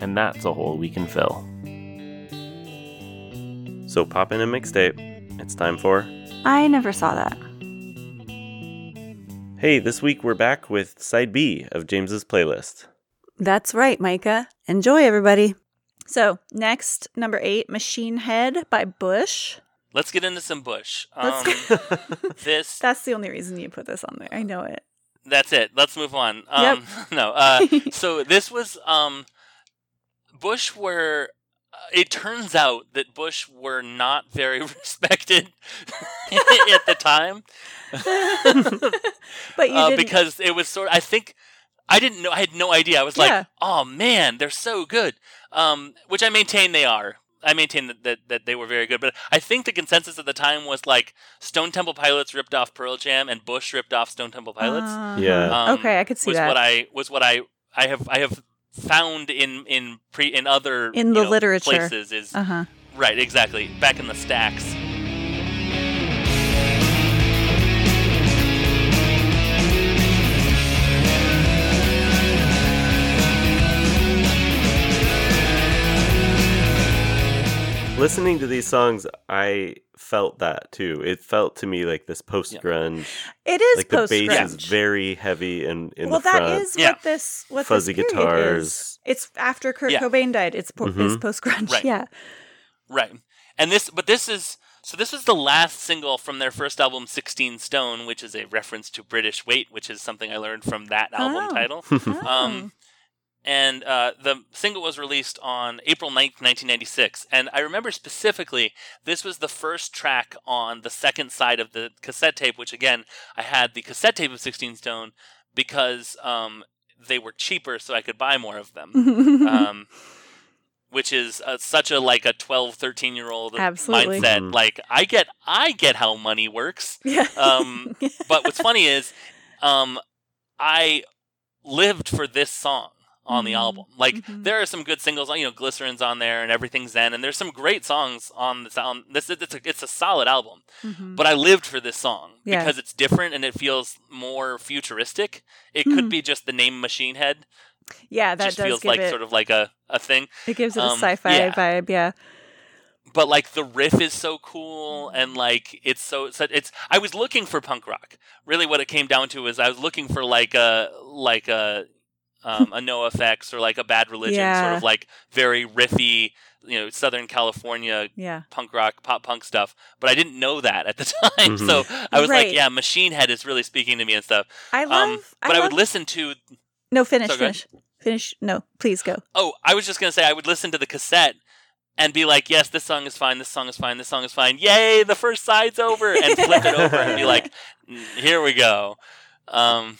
And that's a hole we can fill. So pop in a mixtape. It's time for. I never saw that. Hey, this week we're back with side B of James's playlist. That's right, Micah. Enjoy, everybody. So, next, number eight, Machine Head by Bush. Let's get into some Bush. Um, this That's the only reason you put this on there. I know it. that's it. Let's move on. Um, no. Uh, so this was um, Bush were. Uh, it turns out that Bush were not very respected at the time But you uh, didn't. because it was sort. I think I didn't know. I had no idea. I was like, "Oh man, they're so good," um, which I maintain they are. I maintain that, that that they were very good, but I think the consensus at the time was like Stone Temple Pilots ripped off Pearl Jam and Bush ripped off Stone Temple Pilots. Uh-huh. Yeah. Um, okay, I could see was that. what I was what I I have I have found in in pre in other In the know, literature. places is uh huh. right exactly back in the stacks. Listening to these songs, I felt that too. It felt to me like this post grunge. It is Like the bass is very heavy and in well, the front. that is Yeah. what this what Fuzzy this period guitars. Is. It's after Kurt Yeah. Cobain died. It's po- it's Mhm. post grunge. Right. Yeah. Right. And this but this is so this was the last single from their first album 16 Stone, which is a reference to British Weight, which is something I learned from that album Oh. title. Oh. Um, and uh, the single was released on April 9th, 1996. And I remember specifically, this was the first track on the second side of the cassette tape, which again, I had the cassette tape of 16 Stone because um, they were cheaper, so I could buy more of them. um, which is uh, such a like a 12, 13 year old Absolutely. mindset. Mhm. Like, I get, I get how money works. yeah. Um, but what's funny is, um, I lived for this song on the Mhm. album. Like Mhm. there are some good singles, you know, Glycerine's on there and Everything's Zen, and there's some great songs on this album. This it's a, it's a solid album. Mhm. But I lived for this song Yeah. because it's different and it feels more futuristic. It could Mhm. be just the name Machine Head. yeah, that just does feels give like it. sort of like a, a thing. it gives it a um, sci-fi yeah. vibe. Yeah. but like the riff is so cool and like it's so it's, it's I was looking for punk rock. Really what it came down to is I was looking for like a like a um, a NOFX or like a Bad Religion sort of like very riffy, you know, Southern California Yeah. punk rock, pop punk stuff, but I didn't know that at the time. Mhm. So I was Right. like, yeah, Machine Head is really speaking to me and stuff. I love. Um, but I, love, would listen to No, finish. Sorry, go ahead. finish. Finish. No, please go. Oh, I was just gonna say I would listen to the cassette and be like, "Yes, this song is fine. This song is fine. This song is fine. Yay, the first side's over!" And flip it over and be like, "Mm, "Here we go," um,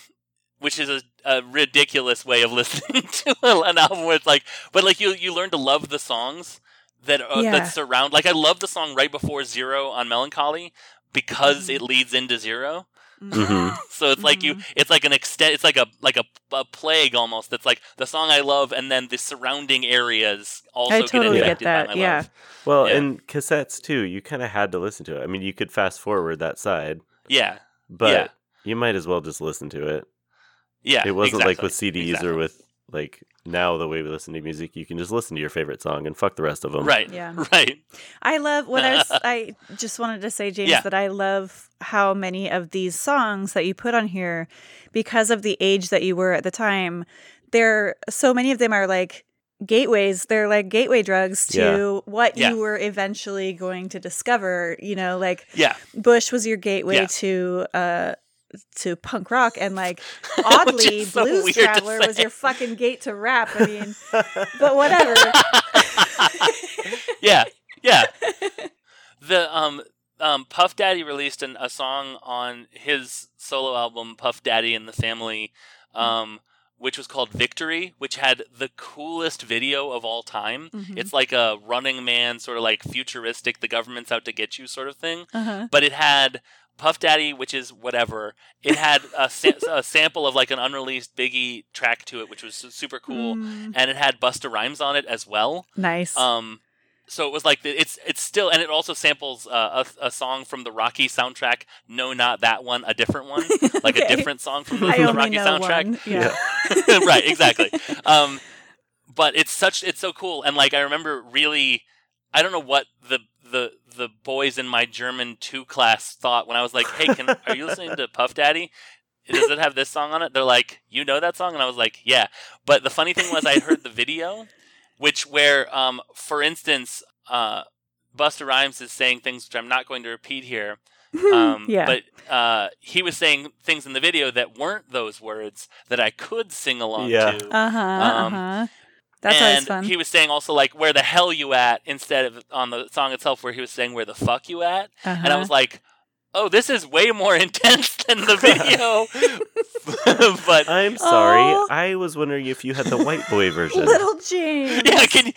which is a, a ridiculous way of listening to an album. Where it's like, but like you you learn to love the songs that uh, Yeah. that surround. Like I love the song right before Zero on Mellon Collie because Mhm. it leads into Zero. Mhm. So it's like you, it's like an extent, it's like a like a, a plague almost. It's like the song I love, and then the surrounding areas also I totally get get affected that, by my yeah. love. Well, Yeah. and cassettes too, you kind of had to listen to it. I mean, you could fast forward that side, Yeah, but Yeah. you might as well just listen to it. Yeah. it wasn't like with CDs exactly. or with like now the way we listen to music, you can just listen to your favorite song and fuck the rest of them. right, Yeah. right. I love what I was. I just wanted to say, James, Yeah. that I love how many of these songs that you put on here, because of the age that you were at the time, there so many of them are like gateways. They're like gateway drugs to Yeah. what Yeah. you were eventually going to discover. You know, like Yeah, Bush was your gateway Yeah. to uh to punk rock and like oddly so blues traveler was your fucking gate to rap i mean but whatever yeah, yeah. The um um Puff Daddy released an, a song on his solo album Puff Daddy and the Family, um, which was called Victory, which had the coolest video of all time. Mhm. It's like a running man, sort of like futuristic, the government's out to get you sort of thing. Uh-huh. But it had Puff Daddy, which is whatever. It had a, sa- a sample of like an unreleased Biggie track to it, which was super cool. Mm, And it had Busta Rhymes on it as well. nice. Um, so it was like the, it's it's still, and it also samples uh, a, a song from the Rocky soundtrack. No, not that one, a different one, like a different song from the, from the Rocky soundtrack. one. Yeah. right, exactly. Um, but it's such it's so cool, and like I remember really, I don't know what the the the boys in my German two class thought when I was like, "Hey, can are you listening to Puff Daddy?" Does it have this song on it? They're like, "You know that song?" And I was like, "Yeah." But the funny thing was, I heard the video, which where, um, for instance, uh, Busta Rhymes is saying things which I'm not going to repeat here. Um, yeah. But uh, he was saying things in the video that weren't those words that I could sing along Yeah. to. uh-huh. um, uh-huh. That's and always fun. he was saying also like where the hell you at instead of on the song itself where he was saying where the fuck you at. uh-huh. And I was like, oh, this is way more intense than the video. but I'm sorry. Aw. I was wondering if you had the white boy version. Little James. yeah, can you...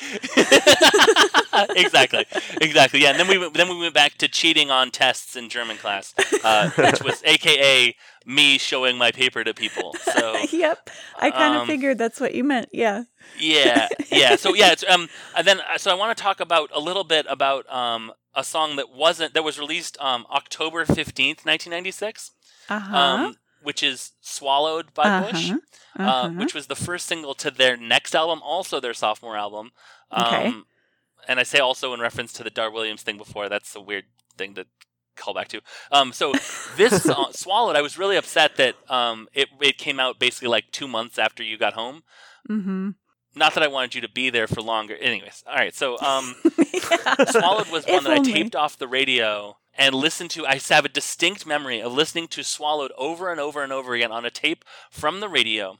exactly, exactly. Yeah, and then we went, then we went back to cheating on tests in German class, uh, which was AKA me showing my paper to people. So yep. I kind of Um, figured that's what you meant. Yeah. yeah, yeah. So yeah, it's um. And then uh, so I want to talk about a little bit about um a song that wasn't that was released um October fifteenth, nineteen ninety six. Uh-huh. Um, which is "Swallowed" by Bush. Uh-huh. uh, Uh-huh. which was the first single to their next album, also their sophomore album. Um, Okay. And I say also in reference to the Dar Williams thing before. That's a weird thing to call back to. Um, so this song, "Swallowed," I was really upset that um, it it came out basically like two months after you got home. mm-hmm. Not that I wanted you to be there for longer. Anyways, all right. So um, yeah. Swallowed was one If that I taped off the radio and listened to. I have a distinct memory of listening to Swallowed over and over and over again on a tape from the radio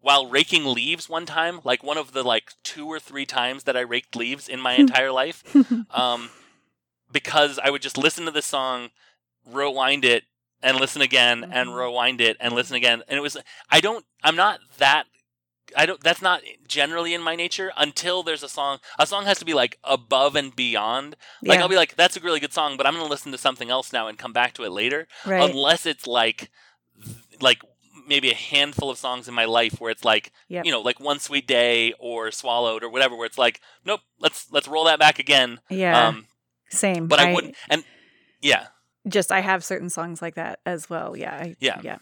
while raking leaves one time, like one of the like two or three times that I raked leaves in my entire life. Um, because I would just listen to the song, rewind it, and listen again, and Mhm. rewind it, and listen again. And it was I don't I'm not that I don't that's not generally in my nature until there's a song a song has to be like above and beyond. Like yeah. I'll be like, that's a really good song, but I'm gonna listen to something else now and come back to it later. right. Unless it's like like maybe a handful of songs in my life where it's like Yep. you know, like One Sweet Day or Swallowed or whatever, where it's like, nope, let's let's roll that back again. yeah. Um Same. but I, wouldn't and yeah. just I have certain songs like that as well. Yeah. I, Yeah. Yeah.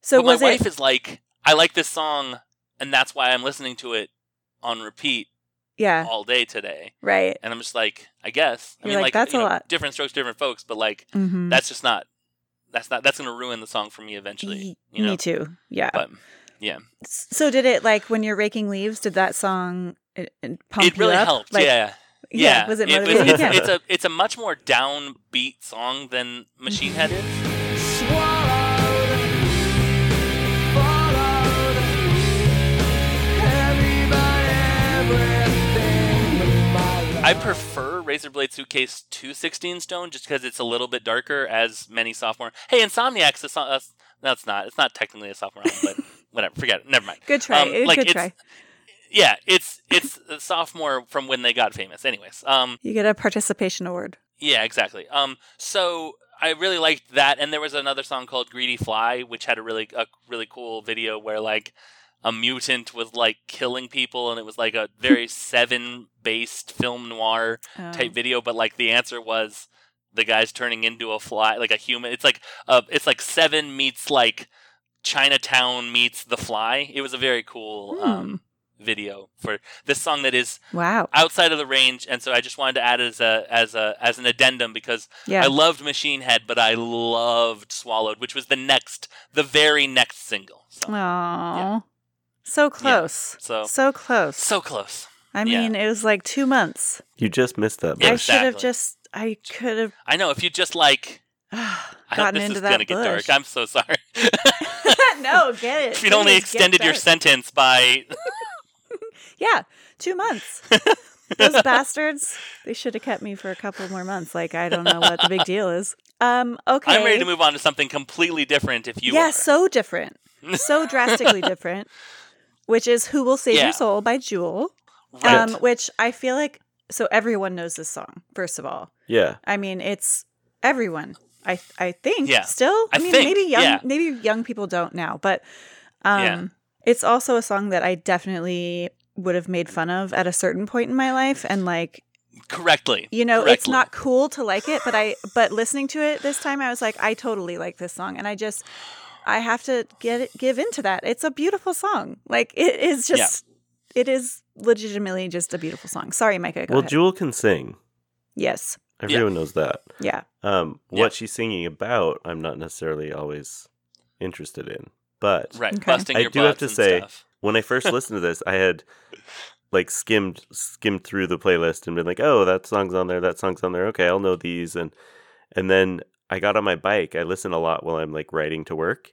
So but my wife it? is like, I like this song and that's why I'm listening to it on repeat Yeah. all day today. Right. And I'm just like, I guess. I You're mean like, like, "That's a know, lot." different strokes, different folks, but like Mm-hmm. that's just not that's not that's gonna ruin the song for me eventually. You know? Me too. Yeah. But yeah. So did it like when you're raking leaves? Did that song it, it it really helped. Like, yeah. Yeah. Was it was, motivating? it's, yeah. it's a it's a much more downbeat song than Machine Head is. I prefer Razorblade Suitcase to 16 Stone just because it's a little bit darker, as many sophomore. Hey, Insomniac's a song. Uh, no, it's not. It's not technically a sophomore album, but whatever. Forget it. Never mind. Good try. Um, like, Good it's- try. Yeah, it's it's a sophomore from when they got famous. Anyways, um, You get a participation award. yeah, exactly. Um, so I really liked that, and there was another song called "Greedy Fly," which had a really a really cool video where like a mutant was like killing people, and it was like a very seven based film noir Oh. type video, but like the answer was the guy's turning into a fly, like a human. It's like uh, it's like Seven meets like Chinatown meets The Fly. It was a very cool Hmm. um, video for this song that is Wow. outside of the range, and so I just wanted to add as a as a as an addendum because Yeah. I loved Machine Head, but I loved Swallowed, which was the next, the very next single. So, Aww. So close. so So close. so close. I yeah. mean, it was like two months. You just missed that. Yeah. I should have just. I could have I know if you just like. I hope gotten this into is that gonna get bush. dark. I'm so sorry. no, get it. if you'd only Please, get extended your sentence by Yeah, two months. Those bastards. They should have kept me for a couple more months. Like I don't know what the big deal is. Um. Okay. I'm ready to move on to something completely different if you yeah, are. so different. so drastically different, which is "Who Will Save Yeah. Your Soul" by Jewel. Right. Um, which I feel like so everyone knows this song. First of all, Yeah. I mean it's everyone. I I think Yeah. still. I, I mean think, maybe young yeah. maybe young people don't now, but um, Yeah. it's also a song that I definitely would have made fun of at a certain point in my life, and like Correctly. you know it's not cool to like it but i but listening to it this time i was like i totally like this song and i just i have to get it give into that it's a beautiful song like it is Yeah. just it is legitimately just a beautiful song sorry micah go well, ahead Jewel can sing. yes Everyone knows that. yeah Um, Yeah. what she's singing about, I'm not necessarily always interested in. But Right. Okay. Busting I your do have butts to and say- stuff. When I first listened to this, I had like skimmed skimmed through the playlist and been like, "Oh, that song's on there. That song's on there. Okay, I'll know these." And and then I got on my bike. I listen a lot while I'm like riding to work,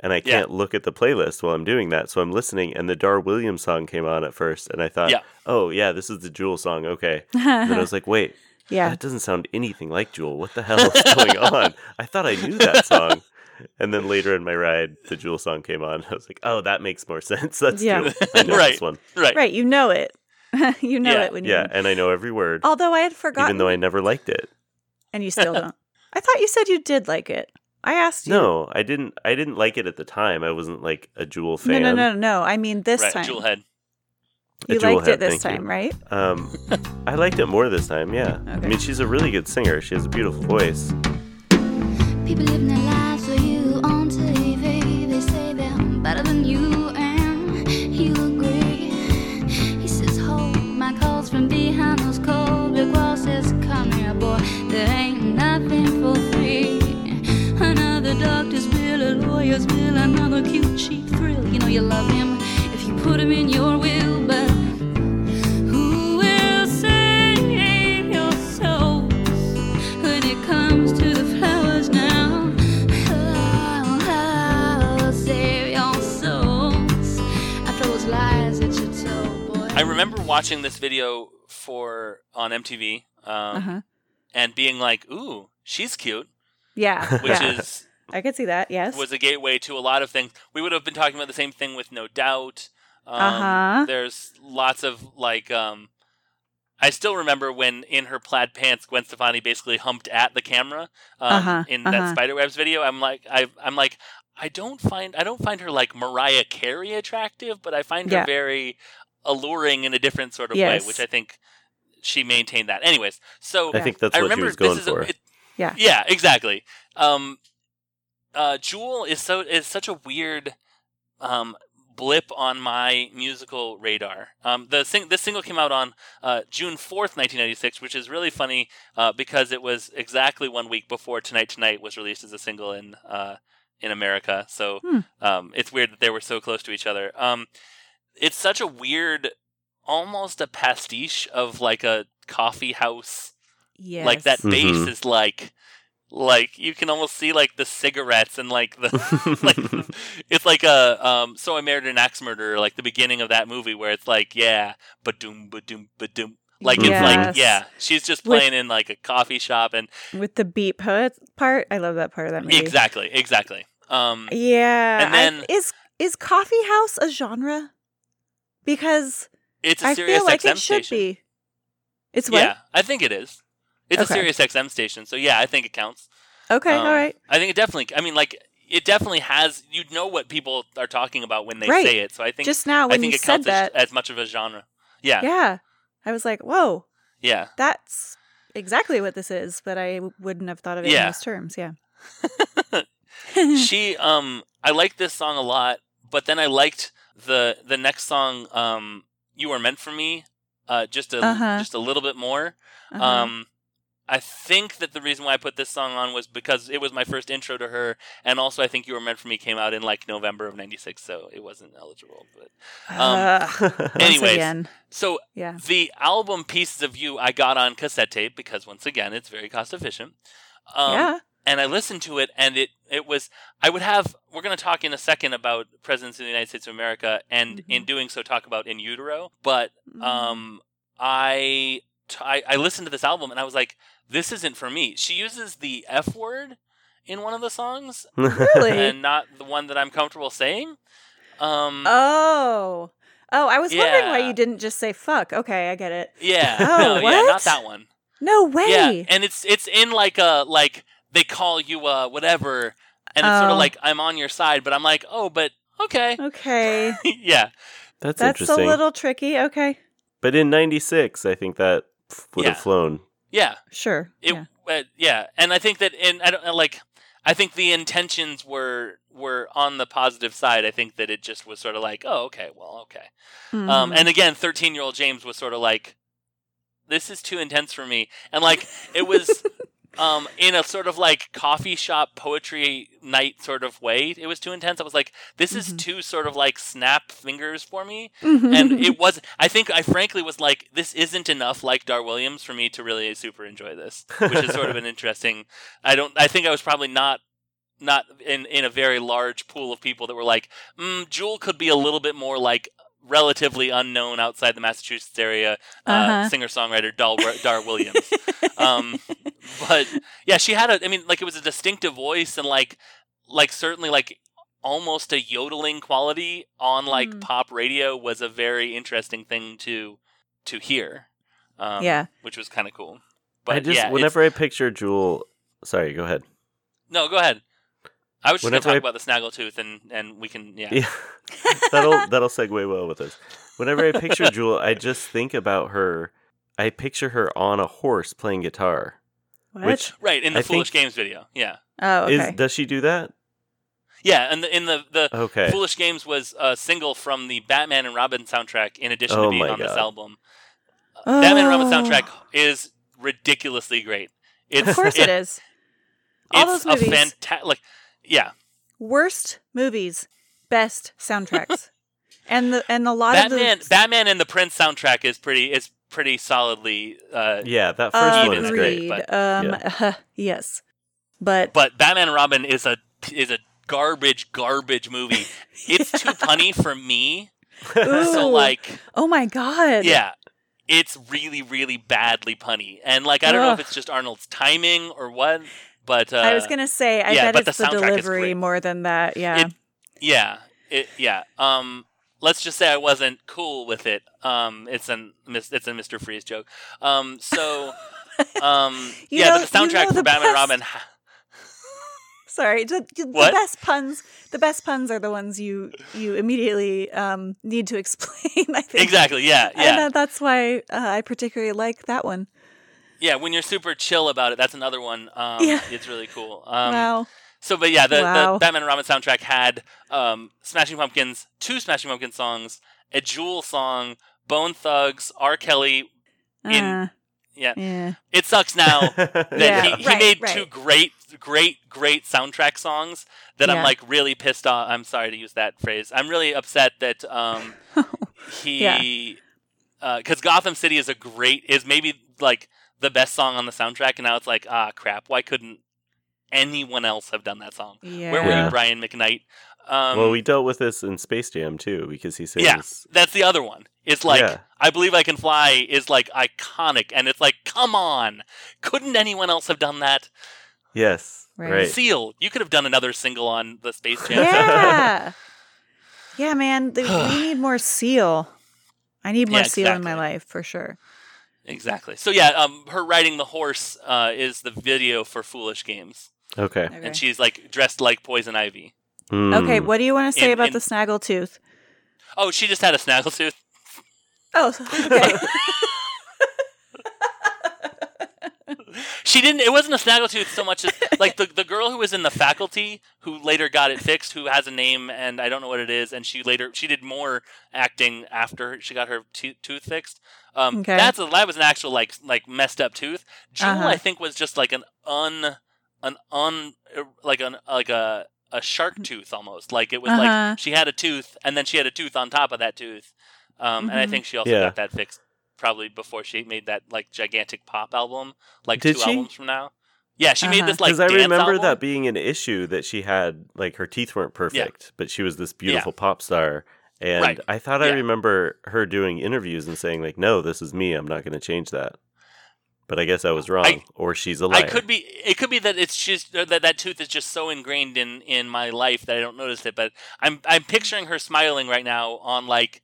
and I can't look at the playlist while I'm doing that. So I'm listening, and the Dar Williams song came on at first, and I thought, Yeah. "Oh yeah, this is the Jewel song." Okay, and then I was like, "Wait, yeah that doesn't sound anything like Jewel. What the hell is going on? I thought I knew that song." And then later in my ride, the Jewel song came on. I was like, "Oh, that makes more sense. That's Yeah. Jewel. Right. this one." Right. right you know it you know Yeah. it when you Yeah, and I know every word, although i had forgotten even though I never liked it. and you still don't i thought you said you did like it i asked you No, I didn't. I didn't like it at the time. I wasn't like a Jewel fan. no no no no. i mean this right. time Jewel head. You Jewel liked head, it this thank you. time right Um, I liked it more this time. Yeah, I mean, she's a really good singer. She has a beautiful voice. People living their lives better than you, and you agree. He says, Hold my calls from behind those cold brick walls. Says, Come here, boy. There ain't nothing for free. Another doctor's bill, a lawyer's bill, another cute cheap thrill. You know you love him if you put him in your will, but I remember watching this video for on MTV um, uh-huh and being like, "Ooh, she's cute," yeah which yeah. is i could see that yes was a gateway to a lot of things. We would have been talking about the same thing with No Doubt. Um, Uh-huh. There's lots of like. Um, I still remember when in her plaid pants, Gwen Stefani basically humped at the camera um, Uh-huh, in uh-huh. that Spiderwebs video. I'm like, I, I'm like, I don't find, I don't find her like Mariah Carey attractive, but I find Yeah. her very alluring in a different sort of Yes. way, which I think she maintained that. Anyways, so I think that's I what she was going this is for. A, it, Yeah. Yeah, exactly. Um, uh, Jewel is so is such a weird um, blip on my musical radar. Um, the sing- this single came out on uh, June fourth, nineteen ninety six, which is really funny uh, because it was exactly one week before Tonight Tonight was released as a single in uh, in America. So Hmm. um, it's weird that they were so close to each other. Um, it's such a weird, almost a pastiche of like a coffee house. Yes like that bass Mhm. is like like you can almost see like the cigarettes and like the like it's like a um so I married an axe murderer like the beginning of that movie where it's like yeah ba doom ba doom ba doom like it's like yeah she's just With- playing in like a coffee shop and with the beat poet part? I love that part of that movie. Exactly exactly. Um yeah And I- then- is is coffee house a genre because it's a i Sirius feel like XM it should station be it's what yeah I think it is it's Okay. a Sirius XM station so yeah I think it counts okay Um, all right I think it definitely. I mean, like it definitely has. You know what people are talking about when they Right. say it. So I think just now I when think you it said counts as, that as much of a genre. Yeah, yeah, yeah i was like whoa Yeah, that's exactly what this is but i wouldn't have thought of it in those terms yeah she. Um, I like this song a lot, but then I liked the the next song. Um, you are meant for me. Uh, just a Uh-huh. just a little bit more. Uh-huh. Um, I think that the reason why I put this song on was because it was my first intro to her, and also I think "You Were Meant for Me" came out in like November of '96, so it wasn't eligible. But um, Uh, anyways. so yeah the album "Pieces of You" I got on cassette tape because once again it's very cost efficient. Um, yeah And I listened to it, and it it was I would have. We're going to talk in a second about presidents of the United States of America, and in Mhm. doing so, talk about in utero. But Mm. um, I, t- I I listened to this album, and I was like, this isn't for me. She uses the F word in one of the songs, Really? and not the one that I'm comfortable saying. Um, oh. Oh, I was wondering why you didn't just say fuck. Okay, I get it. yeah, Oh, no, yeah, what? not that one. No way. Yeah, and it's it's in like a like they call you uh whatever, and it's sort Oh. of like I'm on your side, but I'm like, oh, but okay, okay. yeah, That's, That's a little tricky. Okay. But in '96, I think that f- would have flown. yeah, Sure. it, yeah. uh, yeah, and I think that in I don't like. I think the intentions were were on the positive side. I think that it just was sort of like, oh, okay, well, okay. Um, Mhm. and again, thirteen year old James was sort of like, this is too intense for me, and like it was. Um, in a sort of like coffee shop poetry night sort of way, it was too intense. I was like, "This is Mhm. too sort of like snap fingers for me," Mm-hmm. and it was. I think I frankly was like, "This isn't enough like Dar Williams for me to really super enjoy this," which is sort of an interesting. I don't. I think I was probably not not in in a very large pool of people that were like, mm, Jewel could be a little bit more like relatively unknown outside the Massachusetts area uh, Uh-huh. singer songwriter Dar, Dar Williams. um, but yeah, she had a. I mean, like it was a distinctive voice and like like certainly like almost a yodeling quality on like Mm. pop radio was a very interesting thing to to hear. Um, yeah. which was kind of cool. But I just yeah, whenever I picture Jewel, sorry, go ahead. no, go ahead. I was just going to talk I- about the snaggletooth, and and we can yeah. Yeah, that'll that'll segue well with this. Whenever I picture Jewel, I just think about her. I picture her on a horse playing guitar. What? Which Right in the I Foolish think- Games video, yeah, oh, okay. is does she do that? yeah, and the, in the the Okay, Foolish Games was a single from the Batman and Robin soundtrack, in addition Oh to being my on this album. Uh, Batman and Robin Oh. soundtrack is ridiculously great. It's, Of course it, it is. All It's those movies. a fantastic, like, yeah. Worst movies, best soundtracks. and the and a lot Batman, of the Batman and the Prince soundtrack is pretty is pretty solidly. Uh, yeah, that first one is great. Agreed. but- um yes. But, but Batman and Robin is a is a garbage garbage movie. It's too punny for me. So like, oh my god. yeah, it's really really badly punny, and like I don't know if it's just Arnold's timing or what. But uh, I was gonna say, I yeah, bet it's the the, soundtrack delivery more than that. Yeah. It- yeah, it, yeah. Um, let's just say I wasn't cool with it. Um, it's an it's a Mr. Freeze joke. Um, so um, yeah, know- but the you know soundtrack for the Batman and best- Robin. Sorry, the, the best puns. The best puns are the ones you you immediately um, need to explain. I think Exactly. Yeah. And Yeah. uh, that's why uh, I particularly like that one. Yeah. When you're super chill about it, that's another one. Um, Yeah. It's really cool. Um, wow. So, but yeah, the, Wow. the Batman and Robin soundtrack had um, Smashing Pumpkins, two Smashing Pumpkins songs, a Jewel song, Bone Thugs, R. Kelly. in- Uh, yeah. yeah. It sucks now that Yeah, he, he right, made right. two great, great, great soundtrack songs that Yeah. I'm like really pissed off. I'm sorry to use that phrase. I'm really upset that um, he, because Gotham City is a great, is maybe like the best song on the soundtrack, and now it's like, ah, crap. Why couldn't anyone else have done that song? yeah. Where were Yeah. you, Brian McKnight? Um, well, we dealt with this in Space Jam too, because he sings. Yeah. that's the other one. It's like Yeah. I believe I can fly is like iconic, and it's like, come on, couldn't anyone else have done that? Yes. Right. Right. Seal, you could have done another single on the Space Jam. Yeah. yeah, man. The, we need more seal. I need more Yeah, seal in my life for sure. Exactly. So yeah, um, her riding the horse uh, is the video for Foolish Games, Okay. Okay. and she's like dressed like Poison Ivy. Okay, Mm. what do you want to say In- about in- the snaggletooth? Oh, she just had a snaggletooth. Oh, okay. She didn't. It wasn't a snaggletooth so much as like the the girl who was in the faculty who later got it fixed, who has a name and I don't know what it is, and she later she did more acting after she got her to- tooth fixed. Um, Okay. That's a, that was an actual like like messed up tooth. Jewel, Uh-huh. I think, was just like an un an un like an like a a shark tooth almost. Like it was Uh-huh. like she had a tooth and then she had a tooth on top of that tooth. Um, and I Mhm. think she also Yeah. got that fixed probably before she made that like gigantic pop album, like Did two she? albums from now. Yeah, she made Uh-huh. this like Because I remember album. that being an issue that she had, like her teeth weren't perfect, but she was this beautiful pop star. And Right. I thought I Yeah. remember her doing interviews and saying, like, no, this is me. I'm not going to change that. but I guess I was wrong, or she's a liar. I could be. It could be that it's just uh, that that tooth is just so ingrained in in my life that I don't notice it. But I'm I'm picturing her smiling right now on like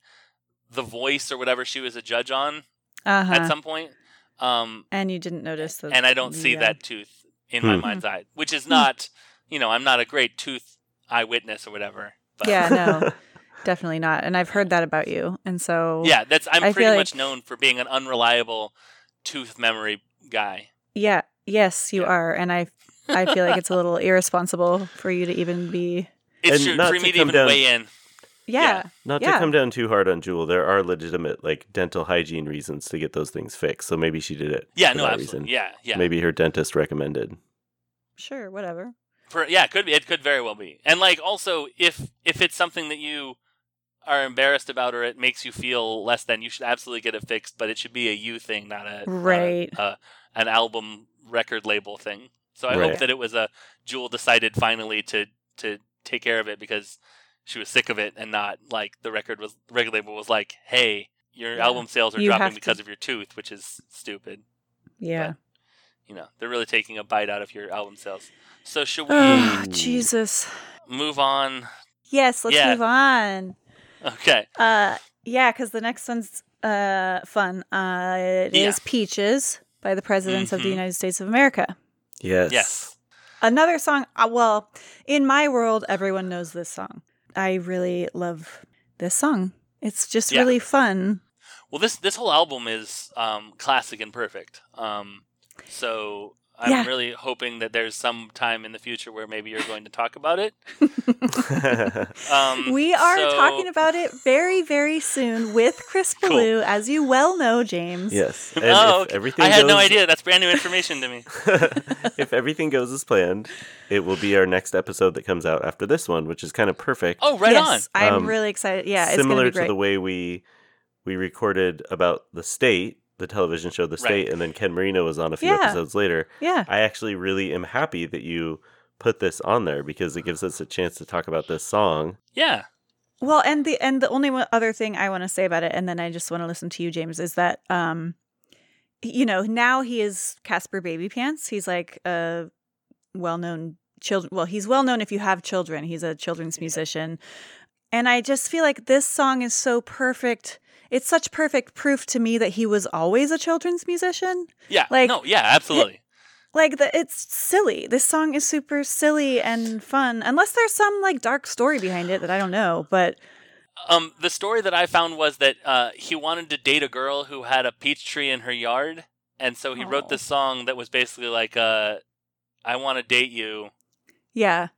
the Voice or whatever she was a judge on Uh-huh. at some point. Um, and you didn't notice the and I don't see yeah. that tooth in my Hmm. mind's eye, which is not. You know, I'm not a great tooth eyewitness or whatever. But Yeah, no. Definitely not. And I've heard that about you. And so yeah, that's I'm I pretty feel like- much known for being an unreliable tooth memory guy. Yeah, yes, you Yeah. are. And I I feel like it's a little irresponsible for you to even be It's And true not for to me to come even down- weigh in. Yeah. Yeah. Not Yeah. to come down too hard on Jewel, there are legitimate like dental hygiene reasons to get those things fixed. So maybe she did it. Yeah, for no, that absolutely. reason. Yeah, yeah. Maybe her dentist recommended. Sure, whatever. For, yeah, it could be. It could very well be. And like also, if if it's something that you are embarrassed about or it makes you feel less than, you should absolutely get it fixed. But it should be a you thing, not a not a- Right. uh, an album record label thing. So I Right. hope that it was a Jewel decided finally to to take care of it because she was sick of it and not like the record was the record label was like, hey, your Yeah. album sales are You dropping have to- because of your tooth, which is stupid. Yeah. You know, they're really taking a bite out of your album sales. So should we Oh, Jesus. move on? Yes, let's Yeah. move on. Okay. Uh yeah, cuz the next one's uh fun. Uh it is Yeah. Peaches by the presidents of the Mhm. United States of America. Yes. Yes. Another song, uh, well, in my world everyone knows this song. I really love this song. It's just Yeah. really fun. Well, this this whole album is um, classic and perfect. Um, so I'm Yeah. really hoping that there's some time in the future where maybe you're going to talk about it. Um, We are so- talking about it very, very soon with Chris Cool. As you well know, James. yes. And oh, okay. everything I had goes, no idea. That's brand new information to me. if everything goes as planned, it will be our next episode that comes out after this one, which is kind of perfect. Oh, right yes, I'm Um, really excited. Yeah, Similar gonna be to the way we we recorded about the state, the television show The Right. State, and then Ken Marino was on a few Yeah. episodes later. yeah, I actually really am happy that you put this on there because it gives us a chance to talk about this song. Yeah. Well, and the and the only other thing I want to say about it, and then I just want to listen to you, James, is that um, you know, now he is Caspar Babypants. He's like a well-known children. Well, he's well known if you have children. He's a children's musician, and I just feel like this song is so perfect. It's such perfect proof to me that he was always a children's musician. Yeah. Like- no. Yeah. Absolutely. Like the, it's silly. This song is super silly and fun, unless there's some like dark story behind it that I don't know. But Um, the story that I found was that uh, he wanted to date a girl who had a peach tree in her yard, and so he wrote Aw. this song that was basically like, uh, "I want to date you." yeah,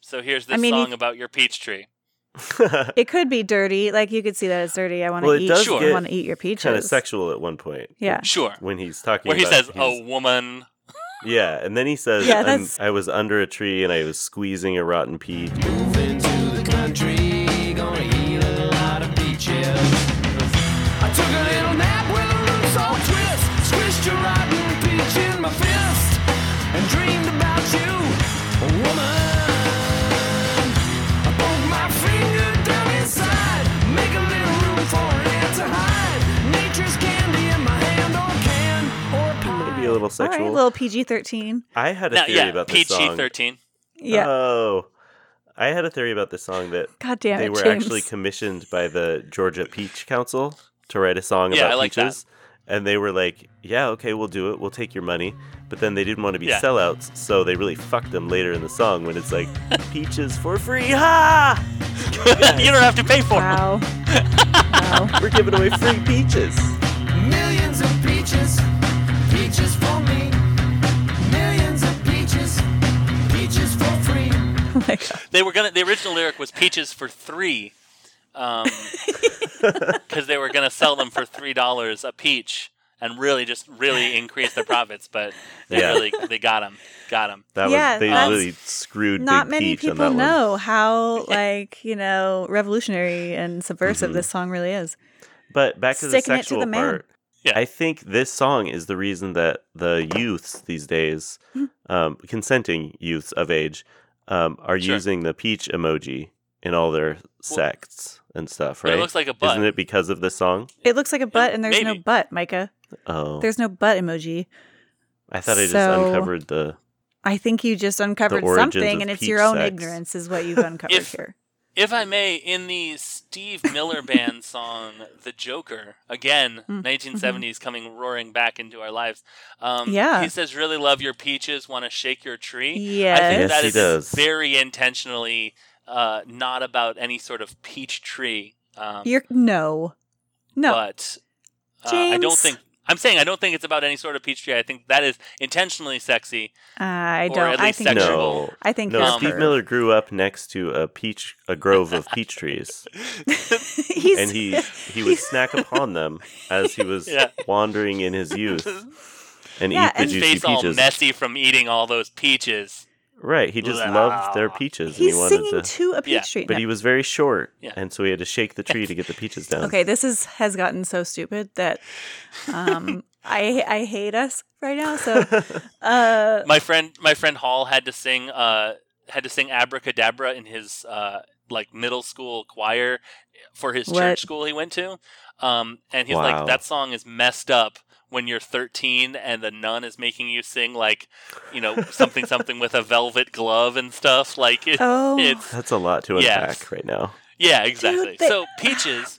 So here's this I mean, he- song about your peach tree. it could be dirty. Like you could see that it's dirty. I want to Well, it eat. does Sure. I want to eat your peaches. kind of sexual at one point. Yeah. Sure. When he's talking Where he about says, he's- "A woman." Yeah, and then he says, Yeah, I was under a tree and I was squeezing a rotten peach. Little All sexual. right, little PG thirteen. I had a Now, theory yeah, about this song. PG song. thirteen. Yeah. Oh, I had a theory about this song that God damn they it, were James. actually commissioned by the Georgia Peach Council to write a song Yeah, about I like that. peaches. And they were like, "Yeah, okay, we'll do it. We'll take your money." But then they didn't want to be Yeah. sellouts, so they really fucked them later in the song when it's like, "Peaches for free, ha! you don't have to pay for wow. wow. We're giving away free peaches." Millions of peaches, Oh my god. They were gonna. The original lyric was peaches for three, because they were gonna sell them for three dollars a peach and really just really increase their profits. But they Yeah. really they got them, got them. That Yeah, was they really screwed Not Big many Peach on people that one. know how like you know revolutionary and subversive Mhm. this song really is. But back to the Sticking it to sexual the man. part. Yeah. I think this song is the reason that the youths these days, Hmm. um, consenting youths of age, um, are Sure. using the peach emoji in all their sects and stuff, right? it looks like a butt. Isn't it because of this song? It looks like a butt, and there's no butt, Micah. Oh, There's no butt emoji. I thought I just So- uncovered the. I think you just uncovered something, and it's your own sex. ignorance, is what you've uncovered If- here. If I may, in the Steve Miller Band song "The Joker," again, Mm, 1970s coming roaring back into our lives. Um, Yeah. he says, "Really love your peaches, want to shake your tree." I think Yes, that he is does. very intentionally uh, not about any sort of peach tree. Um, You're no, no. but uh, I don't think. I'm saying I don't think it's about any sort of peach tree. I think that is intentionally sexy. I or don't. at I least think sexual. No, I think no. Um, Steve perv. Miller grew up next to a peach, a grove of peach trees, and he he would snack upon them as he was Yeah. wandering in his youth and Yeah, eat the and- His juicy face all peaches. messy from eating all those peaches. Right, he just Blah. loved their peaches, and he he's wanted singing to. to a peach Yeah, tree. But No. he was very short, Yeah. and so he had to shake the tree to get the peaches down. Okay, this is has gotten so stupid that um I I hate us right now. So uh my friend my friend Hall had to sing uh had to sing abracadabra in his uh like middle school choir for his What? church school he went to. Um and he's Wow. like that song is messed up when you're 13 and the nun is making you sing like you know something something with a velvet glove and stuff like it, oh it's That's a lot to Yes. unpack right now. yeah exactly they- so peaches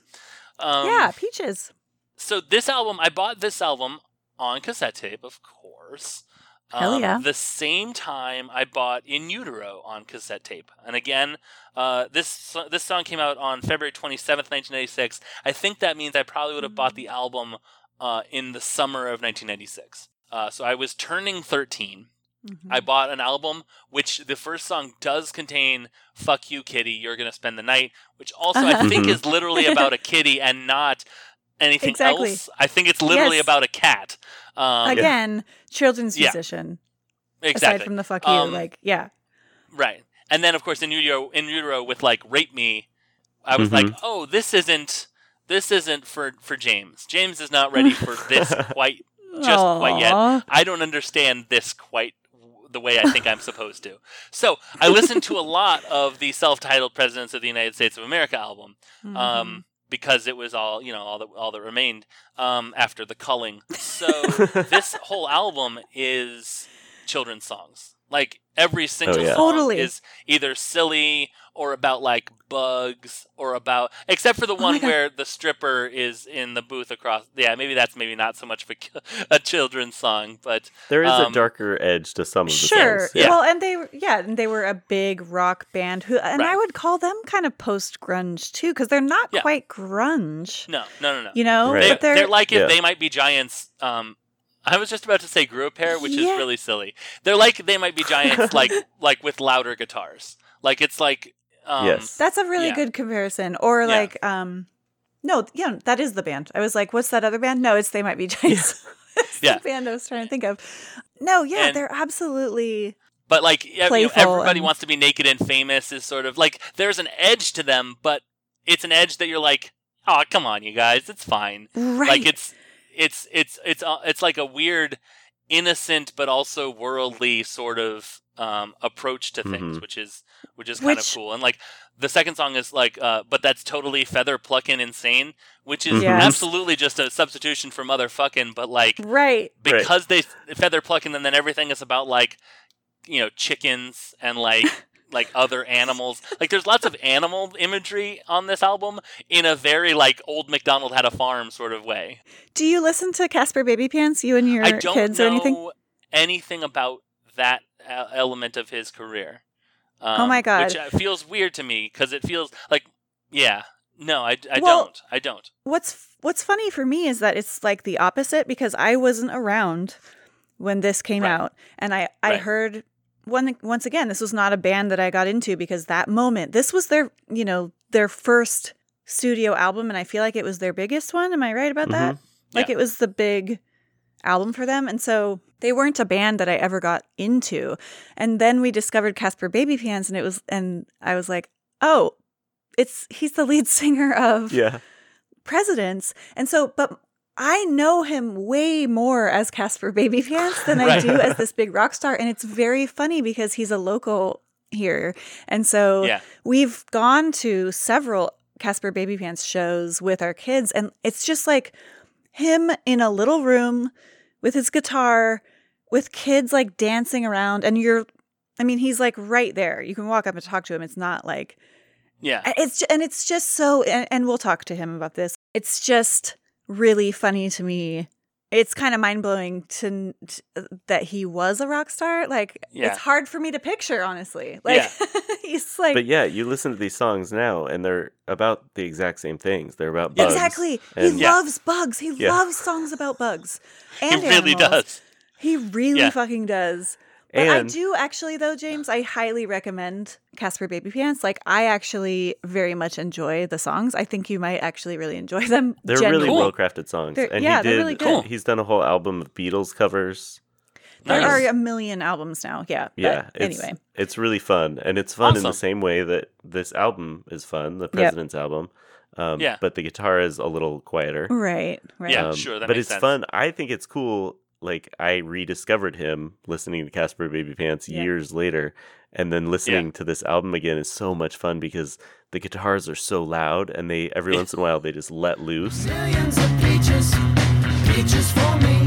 um yeah, peaches. so this album i bought this album on cassette tape of course Hell Um, yeah. the same time i bought in utero on cassette tape and again uh, this this song came out on february 27th 1996 i think that means i probably would have bought the album uh, in the summer of 1996 uh, so i was turning 13 Mhm. I bought an album which the first song does contain "Fuck You, Kitty, You're Gonna Spend the Night," which also I think Mhm. is literally about a kitty and not anything Exactly. else. I think it's literally Yes. about a cat. Um, Again, children's yeah. musician. exactly Aside from the fuck you, Um, like yeah. right. And then of course in utero, in utero with like "Rape Me," I was Mhm. like, "Oh, this isn't." This isn't for, for James. James is not ready for this quite just quite yet. I don't understand this quite the way I think I'm supposed to. So I listened to a lot of the self-titled "Presidents of the United States of America" album Mm-hmm. um, because it was all you know, all that all that remained um, after the culling. So this whole album is children's songs. Like every single yeah. song Totally. is either silly or about like bugs or about except for the Oh my one God. where the stripper is in the booth across yeah maybe that's maybe not so much of a, a children's song but There is Um, a darker edge to some of the Sure. songs. Yeah. Well, and they yeah, and they were a big rock band who, and I would call them kind of post grunge too, because they're not Yeah. quite grunge. no no no no You know, Right. they, but they're, they're like if Yeah. they might be giants um I was just about to say grew a pair, which Yeah. is really silly. They're like they might be giants, like like with louder guitars. Like it's like um, Yes. That's a really Yeah. good comparison. Or Yeah. like, um, no, yeah, that is the band. I was like, what's that other band? No, it's They Might Be Giants. it's Yeah. the band I was trying to think of. No, yeah, And- they're absolutely. But like you know, everybody and- wants to be naked and famous is sort of like there's an edge to them, but it's an edge that you're like, oh come on, you guys, it's fine. Right. Like it's it's it's it's uh, it's like a weird, innocent but also worldly sort of um, approach to things, Mhm. which is which is kind of cool. And like the second song is like, uh, but that's totally feather plucking insane, which is Yes. absolutely just a substitution for motherfucking, but like right. because they feather plucking and then everything is about like you know chickens and like like other animals like there's lots of animal imagery on this album in a very like old mcdonald had a farm sort of way Do you listen to Caspar Babypants, you and your i don't kids know or anything? anything about that uh, element of his career um, Oh my God. which uh, feels weird to me because it feels like yeah no i, I Well- don't i don't What's What's funny for me is that it's like the opposite because I wasn't around when this came Right. out, and I I Right. heard one once again this was not a band that I got into because that moment this was their you know their first studio album and I feel like it was their biggest one. Am I right about that? Mm-hmm. Like Yeah. it was the big album for them, and so they weren't a band that I ever got into. And then we discovered Caspar Babypants, and it was and I was like, oh, it's he's the lead singer of Yeah. presidents. And so, but I know him way more as Caspar Babypants than I do as this big rock star. And it's very funny because he's a local here. And so Yeah. we've gone to several Caspar Babypants shows with our kids, and it's just like him in a little room with his guitar, with kids like dancing around, and you're, I mean, he's like right there. You can walk up and talk to him. It's not like Yeah. it's and it's just so, and, and we'll talk to him about this. It's just really funny to me. It's kind of mind blowing to, to uh, that he was a rock star. Like Yeah. it's hard for me to picture, honestly. Like he's like But yeah, you listen to these songs now, and they're about the exact same things. They're about bugs. exactly. and- he Yeah. loves bugs. He Yeah. loves songs about bugs. He And really animals. does. He really Yeah. fucking does. But I do actually, though, James, I highly recommend Caspar Babypants. Like, I actually very much enjoy the songs. I think you might actually really enjoy them. they're really genuinely. Cool. well crafted songs. They're- and yeah, he they're did. really good. Cool. He's done a whole album of Beatles covers. There Nice. are a million albums now. Yeah. but Yeah. It's, anyway. it's really fun, and it's fun in the same way that this album is fun, the President's album. Um, Yeah. But the guitar is a little quieter. Right. Right. Yeah. Um, sure, that but makes it's sense. fun. I think it's cool. Like I rediscovered him listening to Caspar Babypants Yeah. years later, and then listening to this album again is so much fun because the guitars are so loud, and they every once in a while they just let loose. Millions of peaches, peaches for me.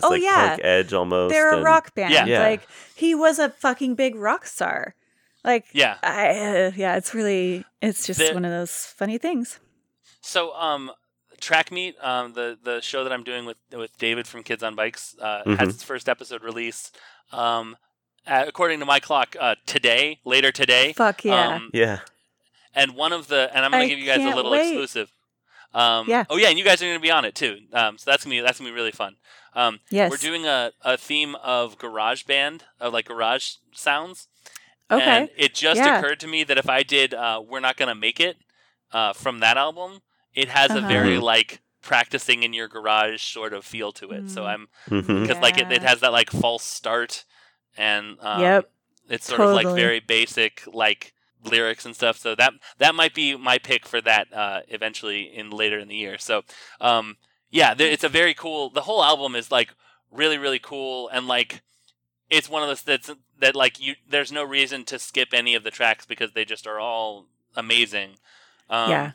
This "Oh, like yeah, punk edge almost. They're a rock band. Yeah. Yeah. Like, he was a fucking big rock star. Like, Yeah. I, uh, yeah, it's really, it's just The- one of those funny things. So, um, Track Meet, um, the the show that I'm doing with with David from Kids on Bikes, uh, Mhm. has its first episode release. Um, uh, according to my clock, uh, today, later today. Fuck yeah. Um, Yeah. and one of the, and I'm gonna I give you guys a little wait. exclusive. Um, Yeah. Oh yeah, and you guys are gonna be on it too. Um, so that's gonna be that's gonna be really fun. Um, yes. we're doing a, a theme of garage band, of like garage sounds. okay. And it just Yeah. occurred to me that if I did uh, We're Not Gonna Make It uh, from that album, it has a Uh-huh. very Mhm. like practicing in your garage sort of feel to it. So Mm. I'm hmm because like it, it has that like false start and um, Yep. it's sort of like very basic like lyrics and stuff. So that that might be my pick for that uh, eventually in later in the year. So um, yeah, it's a very cool. The whole album is like really really cool and like it's one of those that's that like you there's no reason to skip any of the tracks because they just are all amazing. Um, Yeah.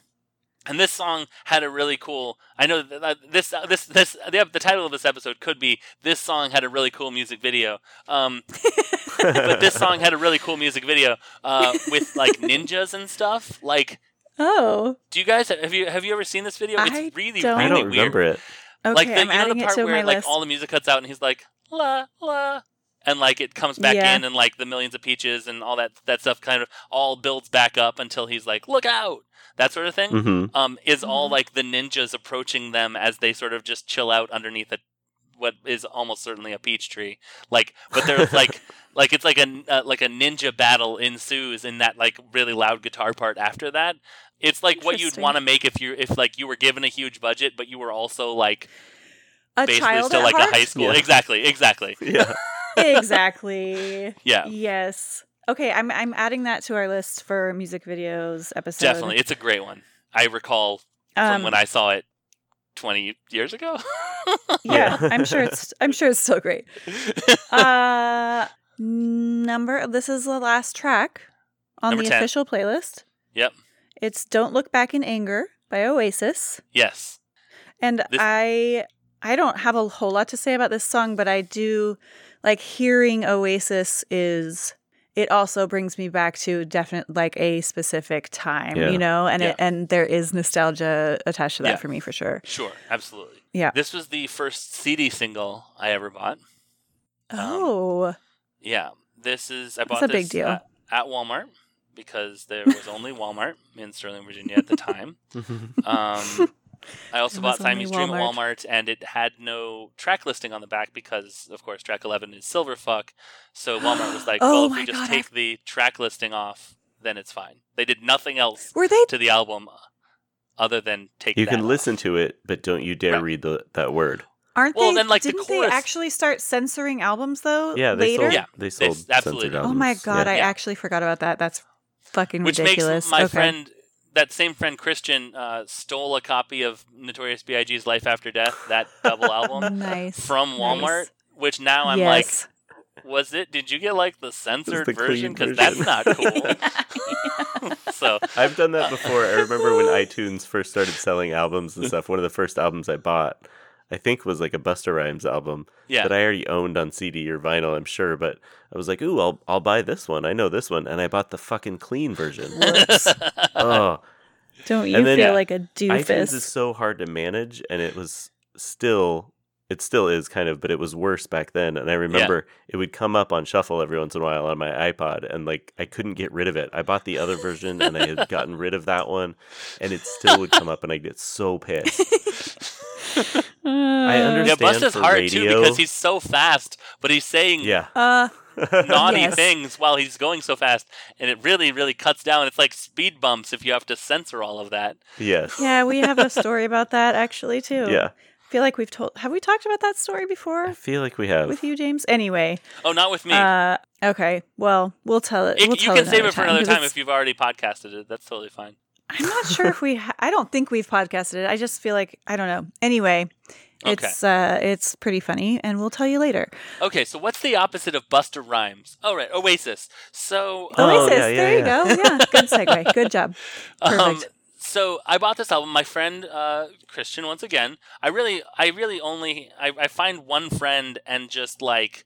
And this song had a really cool. I know that that this uh, this this the, the title of this episode could be "This song had a really cool music video." Um, but this song had a really cool music video uh, with like ninjas and stuff. Like, oh, do you guys have you have you ever seen this video? It's I really don't. I really don't weird. remember it. okay. like the, I'm you know adding the it part to where my like list. all the music cuts out and he's like la la, and like it comes back Yeah. in and like the millions of peaches and all that that stuff kind of all builds back up until he's like look out that sort of thing. hmm Um, is all Mhm. like the ninjas approaching them as they sort of just chill out underneath a what is almost certainly a peach tree. Like, but they're like. Like it's like a uh, like a ninja battle ensues in that like really loud guitar part after that. It's like what you'd want to make if you if like you were given a huge budget, but you were also like a basically child still at like heart? a high school. Yeah. Exactly, exactly. Yeah. exactly. Yeah, Yes. Okay, I'm I'm adding that to our list for music videos episode. definitely. It's a great one. I recall from Um, when I saw it 20 years ago. yeah, Yeah. I'm sure it's I'm sure it's still great. Uh number this is the last track on Number the 10. official playlist. Yep. It's Don't Look Back in Anger by Oasis. yes. And This- I I don't have a whole lot to say about this song, but I do like hearing Oasis is it also brings me back to definite like a specific time, Yeah. you know, and it, and there is nostalgia attached to that Yeah. for me for sure. Sure, absolutely. Yeah. This was the first CD single I ever bought. Um, Oh, Yeah. This is I bought That's a this big deal. At, at Walmart because there was only Walmart in Sterling, Virginia at the time. Um, I also bought was only Siamese Dream at Walmart. Walmart, and it had no track listing on the back because, of course, track 11 is Silverfuck. So Walmart was like, Oh well, if we just God, I- take the track listing off, then it's fine. They did nothing else Were they? to the album other than take you that can off. listen to it, but don't you dare Right. read the, that word. Aren't Well, they? then, like, didn't chorus- they actually start censoring albums though? Yeah, they later. sold. Yeah, they sold absolutely albums. Oh my god, Yeah. I Yeah. actually forgot about that. That's fucking Which ridiculous. makes my okay. friend, that same friend Christian, uh, stole a copy of Notorious B.I.G.'s Life After Death, that double album, nice from Walmart. Nice. Which now I'm like, was it? Did you get like the censored the version? Because that's not cool. so I've done that before. I remember when iTunes first started selling albums and stuff. One of the first albums I bought, I think, was like a Busta Rhymes album yeah, that I already owned on CD or vinyl. I'm sure, but I was like, "Ooh, I'll I'll buy this one. I know this one," and I bought the fucking clean version. Whoops. oh, Don't you then- feel Yeah. like a iTunes doofus? is so hard to manage, and it was still. It still is kind of, but it was worse back then. And I remember it would come up on shuffle every once in a while on my iPod, and like I couldn't get rid of it. I bought the other version, and I had gotten rid of that one, and it still would come up, and I'd get so pissed. I yeah. understand Busta's for hard too because he's so fast, but he's saying Yeah, Uh, naughty Yes. things while he's going so fast, and it really, really cuts down. It's like speed bumps if you have to censor all of that. yes, yeah, we have a story about that actually too. yeah. I feel like we've told. Have we talked about that story I before feel like we have. with you, James? Anyway, Oh, not with me. uh, okay. Well, we'll tell it. It- we'll you tell can save it for another time if you've already podcasted it. That's totally fine. I'm not sure if we. Ha- I don't think we've podcasted it. I just feel like I don't know. Anyway, Okay. it's uh, it's pretty funny, and we'll tell you later. Okay, so what's the opposite of Busta Rhymes? Oh, right, Oasis. So, Oh, Oasis. yeah, yeah, there you go. Yeah, good segue. Good job. um, Perfect. so I bought this album. My friend uh, Christian, once again. I really, I really only, I, I find one friend and just like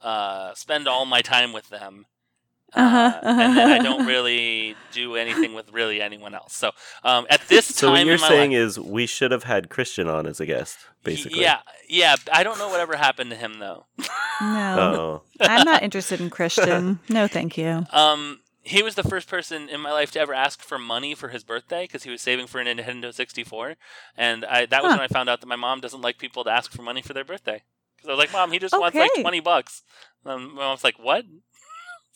uh, spend all my time with them. Uh, Uh-huh, And then I uh-huh. don't really do anything with really anyone else. So um, at this time, So time what you're in my saying life, is we should have had Christian on as a guest, basically. yeah, yeah. I don't know whatever happened to him though. No, Oh, I'm not interested in Christian. No, thank you. Um, he was the first person in my life to ever ask for money for his birthday because he was saving for a Nintendo 64, and I that was Huh. when I found out that my mom doesn't like people to ask for money for their birthday. Because I was like, Mom, he just wants like 20 bucks. And my mom's like, What?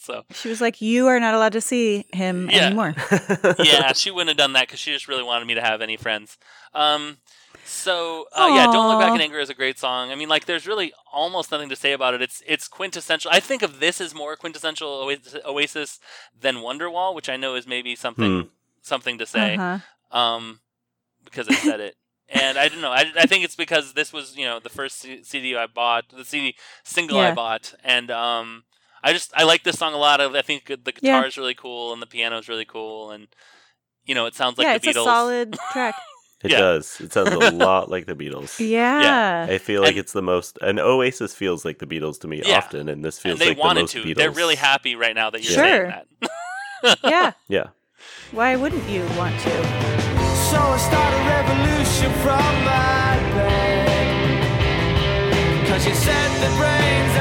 So She was like, "You are not allowed to see him Yeah. anymore." yeah, she wouldn't have done that because she just really wanted me to have any friends. Um, so uh, yeah, "Don't Look Back in Anger" is a great song. I mean, like, there's really almost nothing to say about it. It's it's quintessential. I think of this as more quintessential Oasis, Oasis than Wonderwall, which I know is maybe something something to say. Uh-huh. Um, because I said it. And I don't know. I, I think it's because this was, you know, the first C- CD I bought, the CD single I bought, and um, I just I like this song a lot. I, I think the guitar Yeah. is really cool and the piano is really cool, and you know, it sounds like yeah, the it's Beatles. a solid track. it Yeah. does. It sounds a lot like the Beatles. Yeah. yeah. I feel like And- it's the most, and Oasis feels like the Beatles to me Yeah. often, and this feels like. and they like wanted the most to. Beatles. They're really happy right now that you're Sure. saying that. yeah. Yeah. Why wouldn't you want to? So I start a revolution from my bed. Cause you said the brains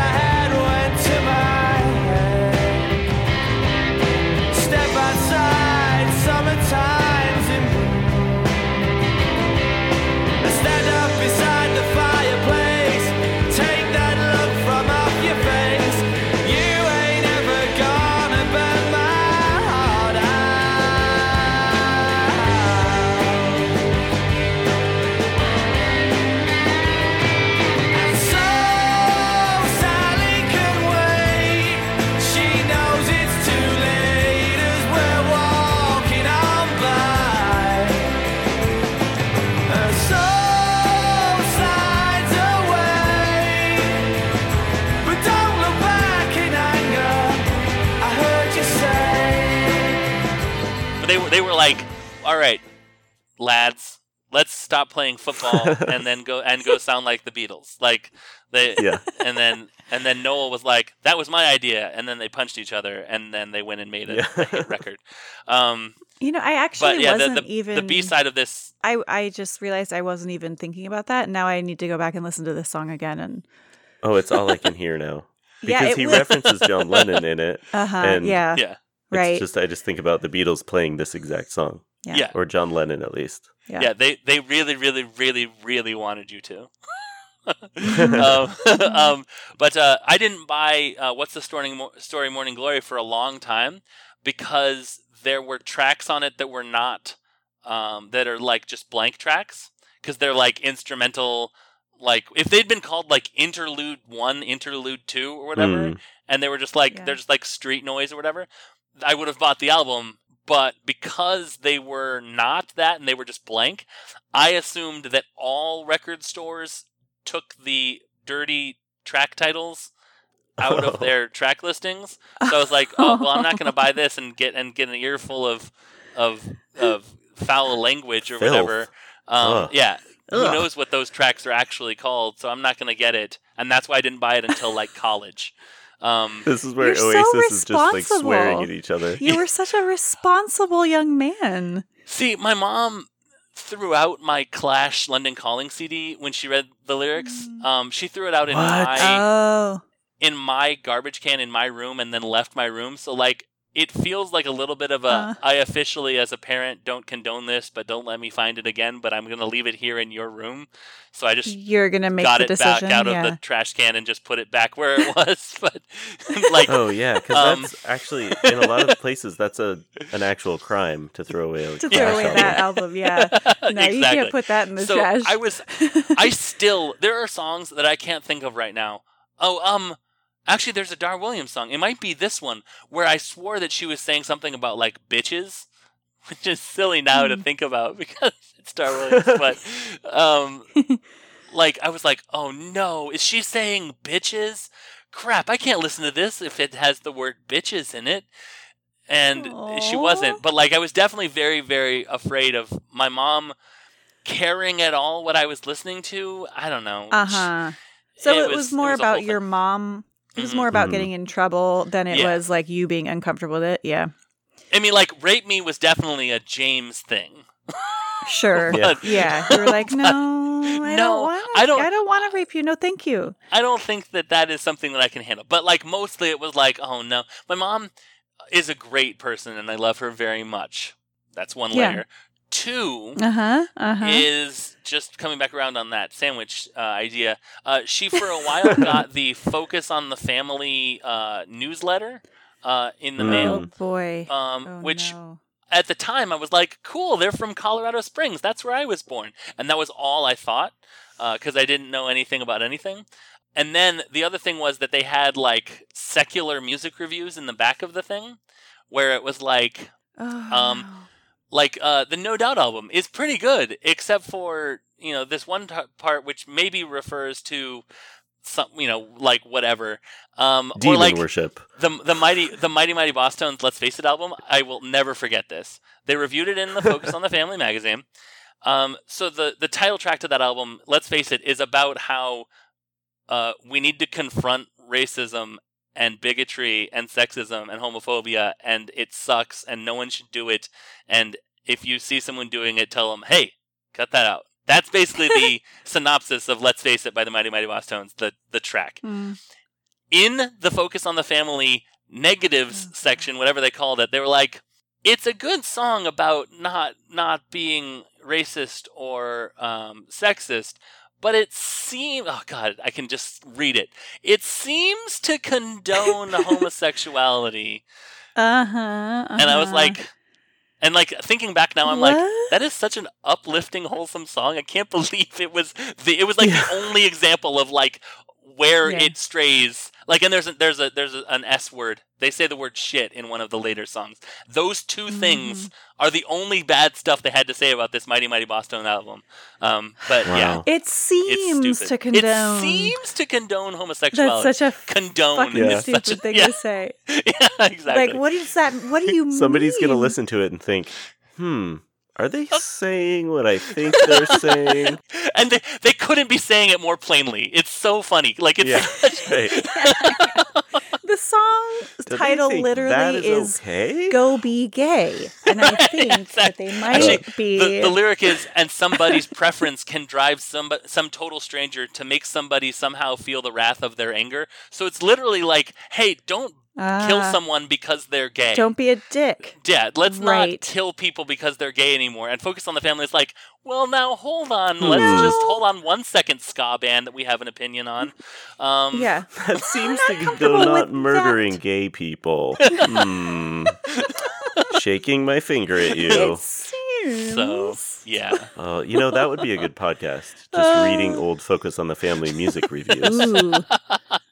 playing football and then go and go sound like the Beatles. Like they Yeah. and then and then Noel was like, "That was my idea," and then they punched each other, and then they went and made a, Yeah. a hit record. Um, You know, I actually but yeah, the, wasn't the, even. the B side of this, I I just realized I wasn't even thinking about that. Now I need to go back and listen to this song again. And Oh, it's all I can hear now. Because it he was- references John Lennon in it. uh huh. And- Yeah. yeah, Right. It's just I just think about the Beatles playing this exact song, Yeah. Yeah. or John Lennon at least. Yeah. Yeah, they they really, really, really, really wanted you to. um, um, but uh, I didn't buy uh, what's the story, Mo- story Morning Glory for a long time because there were tracks on it that were not um, that are like just blank tracks because they're like instrumental. Like if they'd been called like interlude one, interlude two, or whatever, Mm. and they were just like Yeah. they're just like street noise or whatever, I would have bought the album. But because they were not that and they were just blank, I assumed that all record stores took the dirty track titles out of their track listings. So I was like, oh well, I'm not going to buy this and get and get an earful of of of foul language or Filth. whatever. Um, Ugh. yeah, who Ugh. knows what those tracks are actually called? So I'm not going to get it, and that's why I didn't buy it until like college. Um, This is where You're so Oasis is just like swearing responsible. at each other. You were such a responsible young man. See, my mom threw out my Clash London Calling CD when she read the lyrics. Mm. Um, she threw it out in What? my Oh. in my garbage can in my room and then left my room. So like it feels like a little bit of a Uh. I officially as a parent don't condone this, but don't let me find it again, but I'm going to leave it here in your room. So I just You're gonna make got the it decision. back out yeah. of the trash can and just put it back where it was. but like Oh yeah, because Um, that's actually in a lot of places that's a an actual crime to throw away. Like, to trash throw away album. that album, yeah. No, you Exactly. can't put that in the so trash. I was I still there are songs that I can't think of right now. Oh, um actually there's a Dar Williams song. It might be this one where I swore that she was saying something about like bitches, which is silly now to Hmm. think about because it's Dar Williams, but um like I was like, "Oh no, is she saying bitches? Crap, I can't listen to this if it has the word bitches in it." And she wasn't, but like I was definitely very very afraid of my mom caring at all what I was listening to. I don't know. Uh huh. So it, was, more a about your thing. mom. It was Mhm. more about Mhm. getting in trouble than it Yeah. was like you being uncomfortable with it. Yeah. I mean, like rape me was definitely a James thing. Sure. Yeah. yeah. You were like, no, I No, don't want. I don't- I don't want to rape you. No, thank you. I don't think that that is something that I can handle. But like mostly, it was like, oh no, my mom is a great person, and I love her very much. That's one Yeah. layer. Two. Uh huh. Uh huh. is just coming back around on that sandwich uh, idea. Uh, she for a while got the Focus on the Family uh, newsletter uh, in the. Oh mail, boy. um, oh, which no. at the time I was like, "Cool, they're from Colorado Springs. That's where I was born," and that was all I thought because I didn't know anything about anything. And then the other thing was that they had like secular music reviews in the back of the thing, where it was like Oh, um, no. Like uh, the No Doubt album is pretty good, except for you know this one t- part which maybe refers to some you know like whatever, um, or like worship. the the mighty the mighty mighty Bosstones Let's Face It album. I will never forget this. They reviewed it in the Focus on the Family magazine. Um, so the the title track to that album, Let's Face It, is about how uh, we need to confront racism and bigotry and sexism and homophobia, and it sucks, and no one should do it. And if you see someone doing it, tell them, "Hey, cut that out." That's basically the synopsis of "Let's Face It" by the Mighty Mighty Bosstones, the the track Mm. in the focus on the family negatives Oh, section whatever they called it they were like it's a good song about not not being racist or um, sexist but it seems oh god i can just read it it seems to condone homosexuality Uh-huh, and i was uh-huh. like and like thinking back now i'm like that is such an uplifting wholesome song i can't believe it was the it was like Yeah. the only example of like where Yeah. it strays like and there's a, there's a there's a, an s word they say the word shit in one of the later songs those two things Mm-hmm. are the only bad stuff they had to say about this mighty mighty Bosstones album um but yeah it seems stupid to condone. it seems to condone homosexuality That's such a condone fucking Yeah. is such stupid a, thing yeah, to say. yeah exactly Like, what is that? What do you Somebody's gonna listen to it and think, "Hmm, are they oh. saying what I think they're saying?" and they, they couldn't be saying it more plainly. It's so funny. Like it's Yeah, such- right. The song title literally is, is okay. "Go Be Gay," and I think that they might Actually, be. the, the lyric is, and somebody's preference can drive some some total stranger to make somebody somehow feel the wrath of their anger. So it's literally like, hey, don't kill Ah, someone because they're gay. Don't be a dick. Yeah, let's Right. not kill people because they're gay anymore and focus on the family. It's like, well, now hold on. Let's just hold on one second, ska band that we have an opinion on. Um, Yeah. That seems to go comfortable not murdering that. gay people. hmm. Shaking my finger at you. It seems. So, yeah. Uh, you know, that would be a good podcast. Just reading old Focus on the Family music reviews.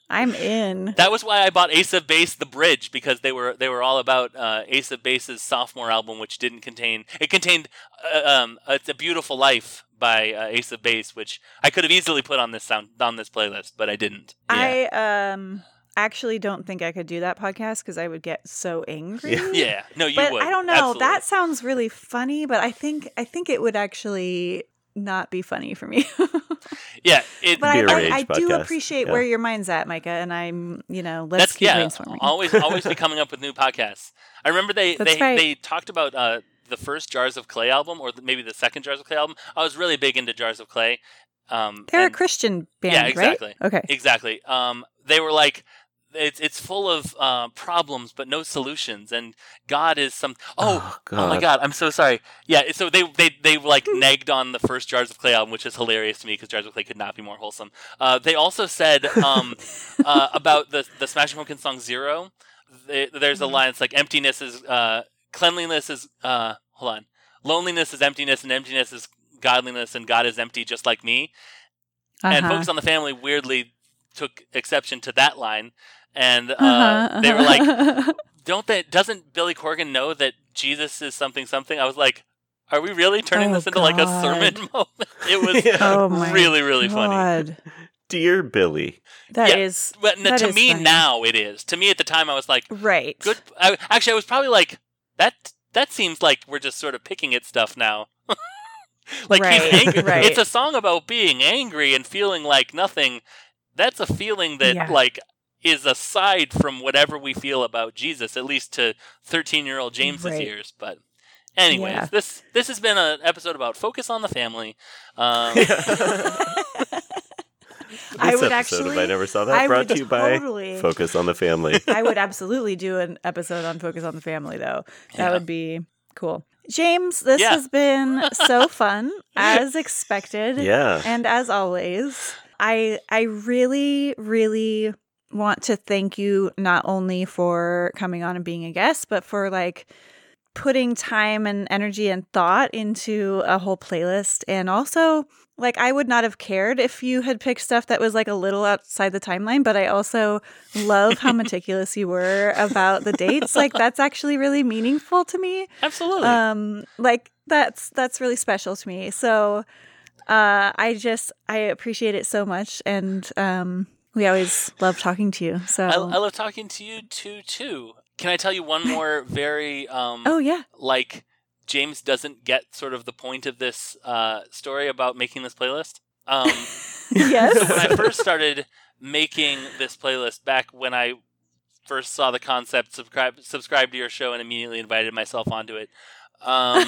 I'm in. That was why I bought Ace of Base: The Bridge because they were they were all about uh, Ace of Base's sophomore album, which didn't contain it contained uh, um, "It's a Beautiful Life" by uh, Ace of Base, which I could have easily put on this sound on this playlist, but I didn't. I um actually don't think I could do that podcast because I would get so angry. Yeah. Yeah, no, you but would. I don't know. Absolutely. That sounds really funny, but I think I think it would actually not be funny for me. yeah. It, but Be I, a I, rage I do appreciate Yeah. where your mind's at, Micah, and I'm you know let's that's keep yeah. brainstorming. Always, always be coming up with new podcasts. I remember they That's they right. they talked about uh, the first Jars of Clay album, or maybe the second Jars of Clay album. I was really big into Jars of Clay. Um, They're and- a Christian band, Yeah, exactly. right? Okay. Exactly. Um, they were like, it's it's full of uh, problems but no solutions, and God is some. Oh, oh, my God! I'm so sorry. Yeah. So they they they like negged on the first Jars of Clay album, which is hilarious to me because Jars of Clay could not be more wholesome. Uh, they also said um, uh, about the the Smashing Pumpkins song Zero. They, there's a Mhm. line. It's like emptiness is uh, cleanliness is uh, hold on. Loneliness is emptiness, and emptiness is godliness, and God is empty, just like me and Uh-huh. Focus on the Family weirdly took exception to that line, and uh, Uh-huh, they were like, uh-huh. "Don't they? Doesn't Billy Corgan know that Jesus is something something?" I was like, "Are we really turning Oh, this into like a sermon moment?" It was Yeah. oh my really really funny. Dear Billy. That Yeah. is But That to is me funny. now it is. To me at the time I was like, right. "Good." I, actually, I was probably like, "That that seems like we're just sort of picking at stuff now." like Right, he's angry. right. It's a song about being angry and feeling like nothing. That's a feeling that Yeah. like is aside from whatever we feel about Jesus, at least to thirteen-year-old James's Right. ears. But anyways, Yeah. this this has been an episode about focus on the family. Um, I This would episode of actually- I Never Saw That I brought would to you by totally- Focus on the Family. I would absolutely do an episode on Focus on the Family, though. That Yeah. would be cool. James, this Yeah. has been so fun, as expected. Yeah. And as always, I I really, really want to thank you not only for coming on and being a guest, but for like putting time and energy and thought into a whole playlist and also like I would not have cared if you had picked stuff that was like a little outside the timeline, but I also love how meticulous you were about the dates. Like that's actually really meaningful to me absolutely. um like that's that's really special to me so uh i just i appreciate it so much and um we always love talking to you so I, I love talking to you too. Too. Can I tell you one more very um, oh yeah like James doesn't get sort of the point of this uh, story about making this playlist. Um, yes so when I first started making this playlist back when I first saw the concept, subscribe subscribed to your show, and immediately invited myself onto it. Um,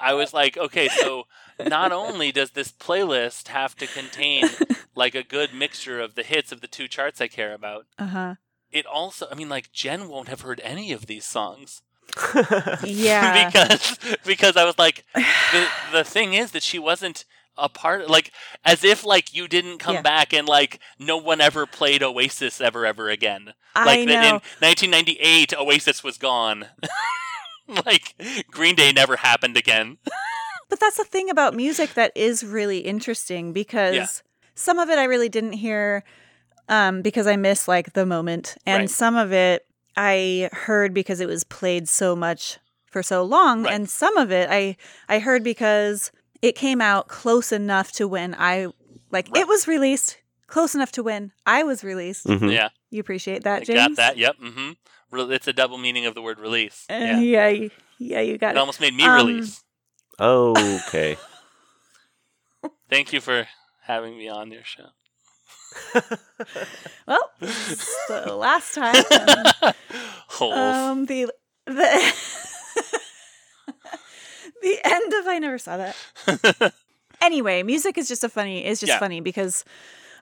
I was like, okay, so not only does this playlist have to contain like a good mixture of the hits of the two charts I care about, uh-huh it also, I mean, like Jen won't have heard any of these songs. yeah because because I was like the the thing is that she wasn't a part like as if like you didn't come Yeah. back and like no one ever played Oasis ever ever again. i Like that in know 1998 Oasis was gone. like Green Day never happened again. But that's the thing about music that is really interesting because Yeah. some of it i really didn't hear um because i miss like the moment and Right. some of it i heard because it was played so much for so long Right. and some of it i i heard because it came out close enough to when i like Right. it was released close enough to when i was released Mhm. Yeah, you appreciate that I james got that. Yep. Mhm. Re- It's a double meaning of the word release. Uh, Yeah. yeah you- yeah you got It it almost made me Um, release. Okay. Thank you for having me on your show. well it's the last time and- Holes. Um, the the the end of I never saw that. anyway, music is just a funny. It's just Yeah. funny because,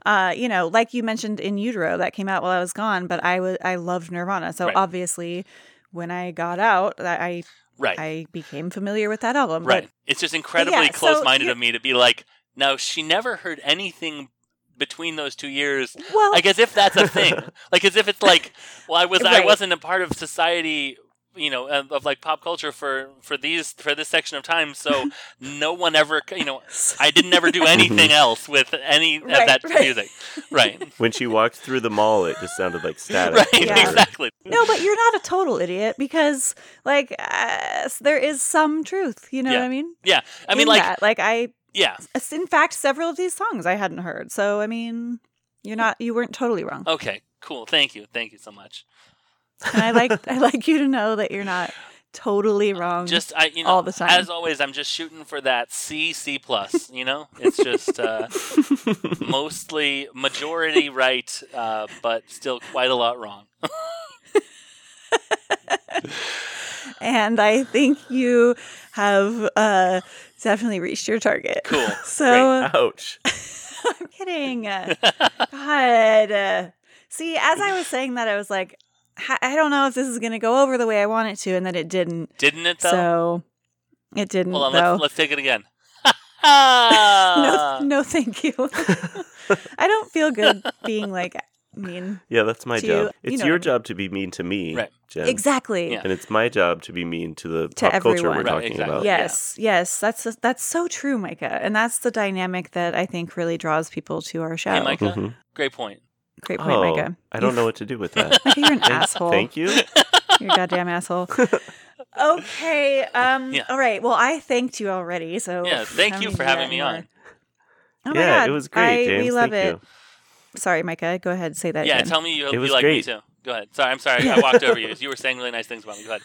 uh, you know, like you mentioned in Utero that came out while I was gone, but I was I loved Nirvana, so Right. obviously, when I got out, I Right. I became familiar with that album. right. But it's just incredibly yeah, close-minded you- of me to be like, no, she never heard anything between those two years. well, Like as if that's a thing. like as if it's like, well, I was I wasn't a part of society, you know, of, of like pop culture for for these for this section of time. So no one ever, you know, I didn't ever do anything else with any Right, of that right. music. Right. When she walked through the mall, it just sounded like static. right. Yeah. Exactly. no, but you're not a total idiot because, like, uh, there is some truth. You know Yeah. what I mean? Yeah. I mean, In like, that. like I, yeah. in fact, several of these songs I hadn't heard. So I mean, you're not, you weren't totally wrong. Okay. Cool. Thank you. Thank you so much. And I like, I like you to know that you're not totally wrong. Just I, you know, all the time. as always, I'm just shooting for that C C plus. You know, it's just uh, mostly majority right, uh, but still quite a lot wrong. and I think you have uh, definitely reached your target. Cool. So Ouch. I'm kidding. Uh, God. Uh, see, as I was saying that, I was like, "Ha- I don't know if this is going to go over the way I want it to, and then it didn't. Didn't it though? So it didn't. Hold on, though. let's let's take it again. no, no, thank you. I don't feel good being like mean. Yeah, that's my job. you It's know your I mean. job to be mean to me, Right. Jen. Exactly. Yeah. And it's my job to be mean to the To pop culture we're. Right, talking exactly. about. Yeah. Yes, yes, that's that's so true, Micah, and that's the dynamic that I think really draws people to our show. Hey, Micah. Mhm. Great point. Great point, Oh, Micah. I don't You- know what to do with that. Micah, you're an Thank- asshole. Thank you. You're a goddamn asshole. Okay. Um. Yeah. All right. Well, I thanked you already, so Yeah, thank you for need to do having me anymore. on. Oh my yeah, God. it was great, I, James. We love Thank it. you. Sorry, Micah. Go ahead. And say that Yeah, again. tell me you, It you was like me too. Go ahead. Sorry, I'm sorry. I walked over you. You were saying really nice things about me. Go ahead.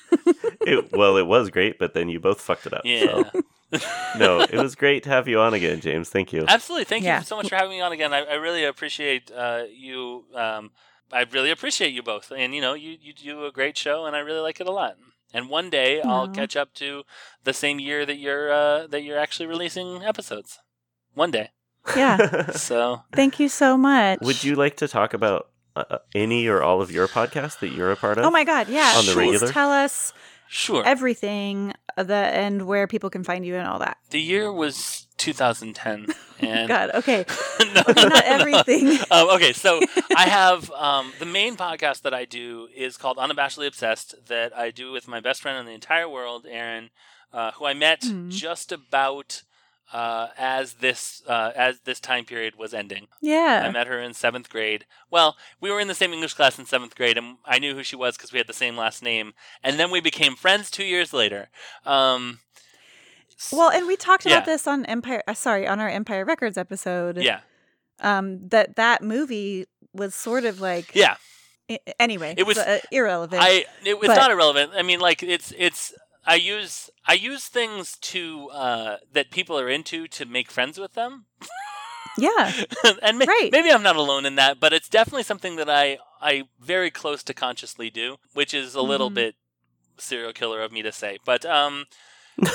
It, well, it was great, but then you both fucked it up. Yeah. So. no, it was great to have you on again, James. Thank you. Absolutely. Thank Yeah. you so much for having me on again. I, I really appreciate uh, you. Um, I really appreciate you both. And, you know, you, you do a great show, and I really like it a lot. And one day I'll catch up to the same year that you're uh, that you're actually releasing episodes. One day. yeah. So Thank you so much. Would you like to talk about uh, uh, any or all of your podcasts that you're a part of? Oh my God. Yeah. On the Please regular? tell us sure. everything uh, the and where people can find you and all that. the year was 2010, and God. Okay. no, Okay, no, not no. everything. um, okay, so I have um, the main podcast that I do is called Unabashedly Obsessed that I do with my best friend in the entire world, Aaron, uh, who I met Hmm. just about uh, as this uh, as this time period was ending. Yeah, I met her in seventh grade. Well, we were in the same English class in seventh grade, and I knew who she was because we had the same last name. And then we became friends two years later. Um, Well, and we talked Yeah. about this on Empire. Uh, sorry, on our Empire Records episode. yeah, Um. That that movie was sort of like. yeah. I- anyway, It was- uh, irrelevant. I it, it's But- not irrelevant. I mean, like it's it's I use I use things to uh, that people are into to make friends with them, yeah. and ma- Right. maybe I'm not alone in that, but it's definitely something that I I very close to consciously do, which is a little Mhm. bit serial killer of me to say, but um.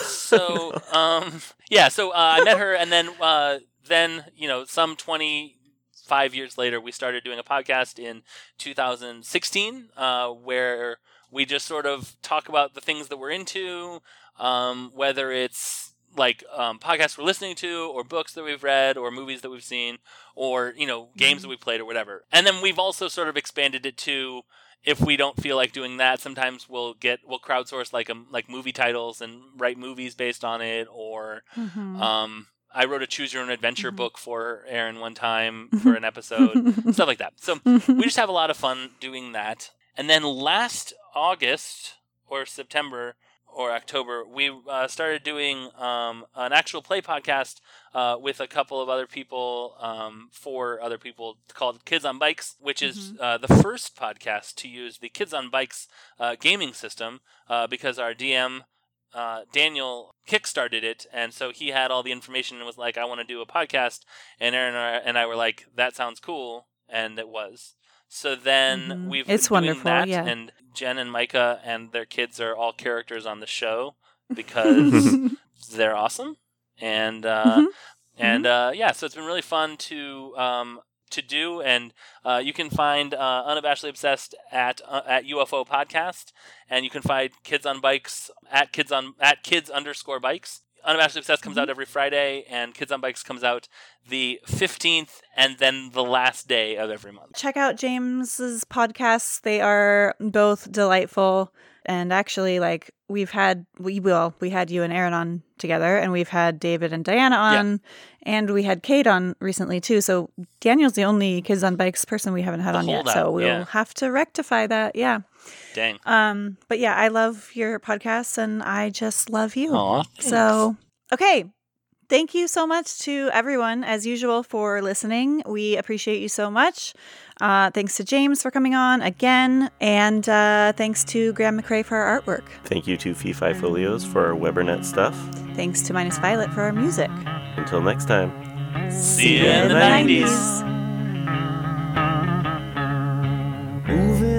so um yeah so uh, i met her and then uh then you know some 25 years later we started doing a podcast in 2016 uh where we just sort of talk about the things that we're into um whether it's like um, podcasts we're listening to or books that we've read or movies that we've seen or you know games that we played or whatever and then we've also sort of expanded it to if we don't feel like doing that, sometimes we'll get we'll crowdsource like um like movie titles and write movies based on it. Or Mhm. um, I wrote a choose your own adventure Mhm. book for Aaron one time for an episode, stuff like that. So we just have a lot of fun doing that. And then last August or September or October, we uh, started doing um, an actual play podcast uh, with a couple of other people um, for other people called Kids on Bikes, which is uh, the first podcast to use the Kids on Bikes uh, gaming system uh, because our DM. Uh, Daniel kickstarted it, and so he had all the information and was like, "I want to do a podcast." And Aaron and I were like, "That sounds cool," and it was. So then Mhm. we've It's been doing wonderful, that, yeah. and Jen and Micah and their kids are all characters on the show because they're awesome. And uh, Mhm. And uh, yeah, so it's been really fun to um, to do, and uh, you can find uh, unabashedly obsessed at uh, at UFO podcast, and you can find Kids on Bikes at kids on at kids underscore bikes. Unabashedly obsessed comes out mm-hmm. every Friday, and Kids on Bikes comes out the fifteenth, and then the last day of every month. check out James's podcasts. They are both delightful. And actually, like we've had, we will, we had you and Aaron on together, and we've had David and Diana on, and we had Kate on recently too. So Daniel's the only Kids on Bikes person we haven't had The on yet. So we'll yeah. have to rectify that. Yeah. Dang. Um. But yeah, I love your podcasts, and I just love you. Aw, So, okay. Thank you so much to everyone, as usual, for listening. We appreciate you so much. Uh, thanks to James for coming on again. And uh, thanks to Graham McRae for our artwork. Thank you to Fee Fi Folios for our Webernet stuff. Thanks to Minus Violet for our music. Until next time. See you in the 90s.